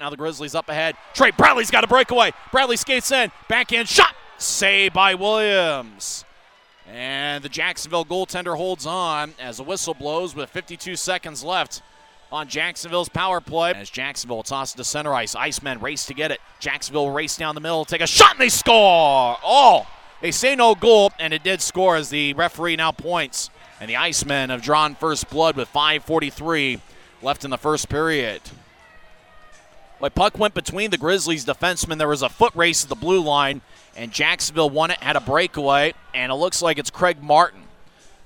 Now the Grizzlies up ahead. Trey Bradley's got a breakaway. Bradley skates in. Backhand shot. Save by Williams. And the Jacksonville goaltender holds on as the whistle blows with 52 seconds left on Jacksonville's power play. As Jacksonville tosses to center ice. Icemen race to get it. Jacksonville race down the middle, take a shot, and they score. Oh, they say no goal, and it did score as the referee now points. And the Icemen have drawn first blood with 5.43 left in the first period. But puck went between the Grizzlies defensemen. There was a foot race at the blue line, and Jacksonville won it, had a breakaway, and it looks like it's Craig Martin.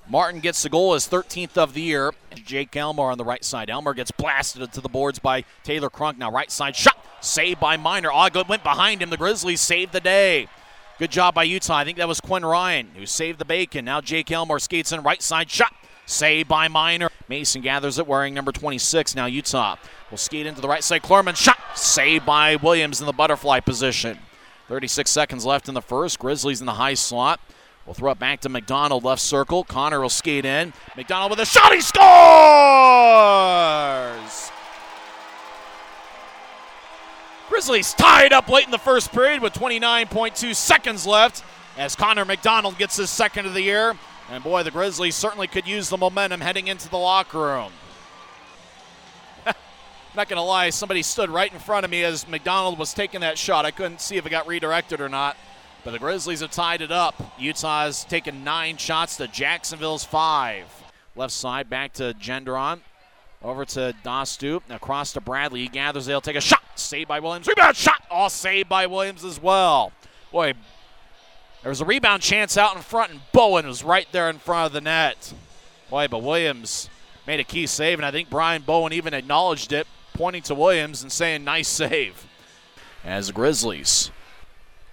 Martin gets the goal, his 13th of the year. Jake Elmer on the right side. Elmer gets blasted to the boards by Taylor Crunk. Now right side shot, saved by Miner. Oggood went behind him. The Grizzlies saved the day. Good job by Utah. I think that was Quinn Ryan who saved the bacon. Now Jake Elmer skates in right side shot. Saved by Miner. Mason gathers it wearing number 26. Now Utah will skate into the right side. Klorman shot. Saved by Williams in the butterfly position. 36 seconds left in the first. Grizzlies in the high slot. We'll throw it back to McDonald, left circle. Connor will skate in. McDonald with a shot. He scores! Grizzlies tied up late in the first period with 29.2 seconds left as Connor McDonald gets his second of the year. And boy, the Grizzlies certainly could use the momentum heading into the locker room. Not going to lie, somebody stood right in front of me as McDonald was taking that shot. I couldn't see if it got redirected or not. But the Grizzlies have tied it up. Utah's taken nine shots to Jacksonville's five. Left side back to Gendron. Over to Dostup. Across to Bradley. He gathers. They'll take a shot. Saved by Williams. Rebound shot. All saved by Williams as well. Boy, there was a rebound chance out in front, and Bowen was right there in front of the net. Boy, but Williams made a key save, and I think Brian Bowen even acknowledged it, pointing to Williams and saying, nice save. As the Grizzlies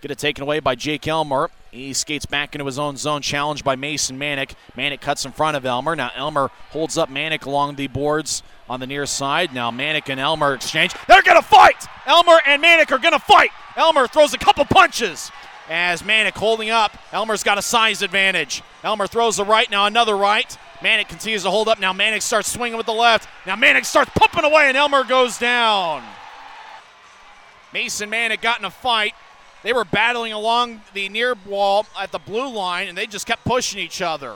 Get it taken away by Jake Elmer. He skates back into his own zone, challenged by Mason Mannek. Mannek cuts in front of Elmer. Now Elmer holds up Mannek along the boards on the near side. Now Mannek and Elmer exchange. They're going to fight! Elmer and Mannek are going to fight! Elmer throws a couple punches as Mannek holding up. Elmer's got a size advantage. Elmer throws the right, now another right. Mannek continues to hold up. Now Mannek starts swinging with the left. Now Mannek starts pumping away, and Elmer goes down. Mason Mannek got in a fight. They were battling along the near wall at the blue line, and they just kept pushing each other.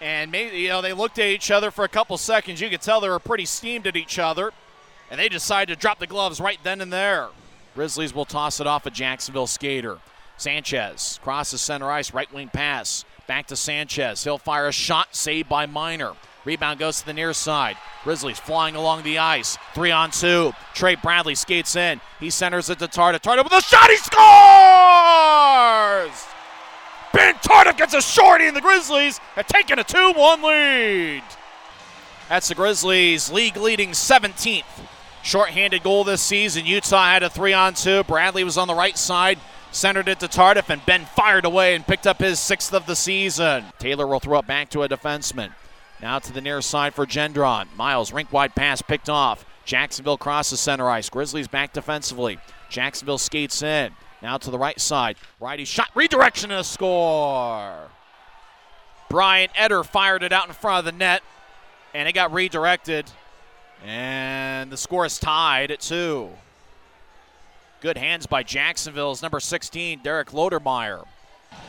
And maybe you know they looked at each other for a couple seconds. You could tell they were pretty steamed at each other, and they decided to drop the gloves right then and there. Grizzlies will toss it off a Jacksonville skater. Sanchez crosses center ice, right wing pass. Back to Sanchez. He'll fire a shot, saved by Miner. Rebound goes to the near side. Grizzlies flying along the ice. Three on two. Trey Bradley skates in. He centers it to Tardif. Tardif with a shot. He scores! Ben Tardif gets a shorty, and the Grizzlies have taken a 2 1 lead. That's the Grizzlies' league leading 17th shorthanded goal this season. Utah had a three on two. Bradley was on the right side centered it to Tardif, and Ben fired away and picked up his sixth of the season. Taylor will throw it back to a defenseman. Now to the near side for Gendron. Miles, rink wide pass picked off. Jacksonville crosses center ice. Grizzlies back defensively. Jacksonville skates in. Now to the right side. Righty shot, redirection, and a score. Brian Eder fired it out in front of the net, and it got redirected. And the score is tied at two. Good hands by Jacksonville's number 16, Derek Lodermeier.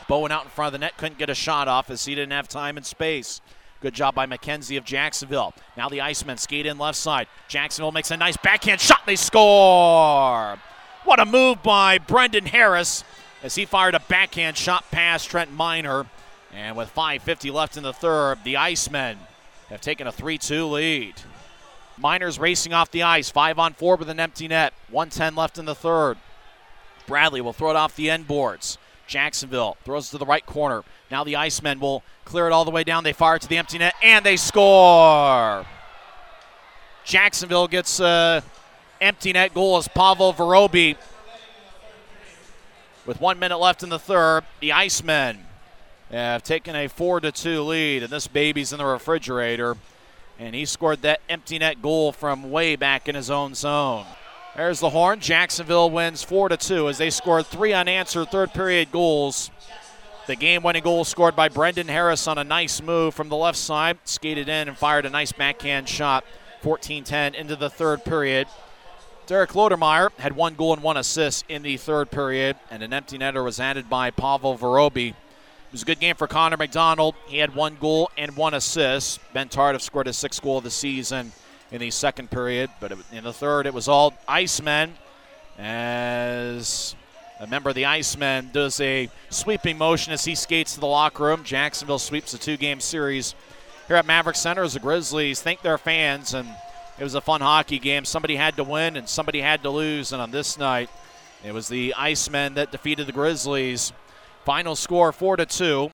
Bowen out in front of the net, couldn't get a shot off as he didn't have time and space. Good job by McKenzie of Jacksonville. Now the Icemen skate in left side. Jacksonville makes a nice backhand shot. They score. What a move by Brendan Harris as he fired a backhand shot past Trent Miner. And with 5.50 left in the third, the Icemen have taken a 3 2 lead. Miners racing off the ice, five on four with an empty net. 110 left in the third. Bradley will throw it off the end boards. Jacksonville throws it to the right corner. Now the Icemen will clear it all the way down. They fire it to the empty net, and they score. Jacksonville gets a empty net goal as Pavel Vorobei. With one minute left in the third, the Icemen have taken a 4 to 2 lead, and this baby's in the refrigerator. And he scored that empty net goal from way back in his own zone. There's the horn. Jacksonville wins 4 to 2 as they scored three unanswered third period goals. The game winning goal scored by Brendan Harris on a nice move from the left side. Skated in and fired a nice backhand shot. 14 10 into the third period. Derek Lodermeier had one goal and one assist in the third period, and an empty netter was added by Pavel Vorobei. It was a good game for Connor McDonald. He had one goal and one assist. Ben Tardif scored his sixth goal of the season in the second period, but in the third, it was all Icemen as a member of the Icemen does a sweeping motion as he skates to the locker room. Jacksonville sweeps a two game series here at Maverik Center as the Grizzlies thank their fans and it was a fun hockey game. Somebody had to win and somebody had to lose. And on this night, it was the Icemen that defeated the Grizzlies. Final score four to two.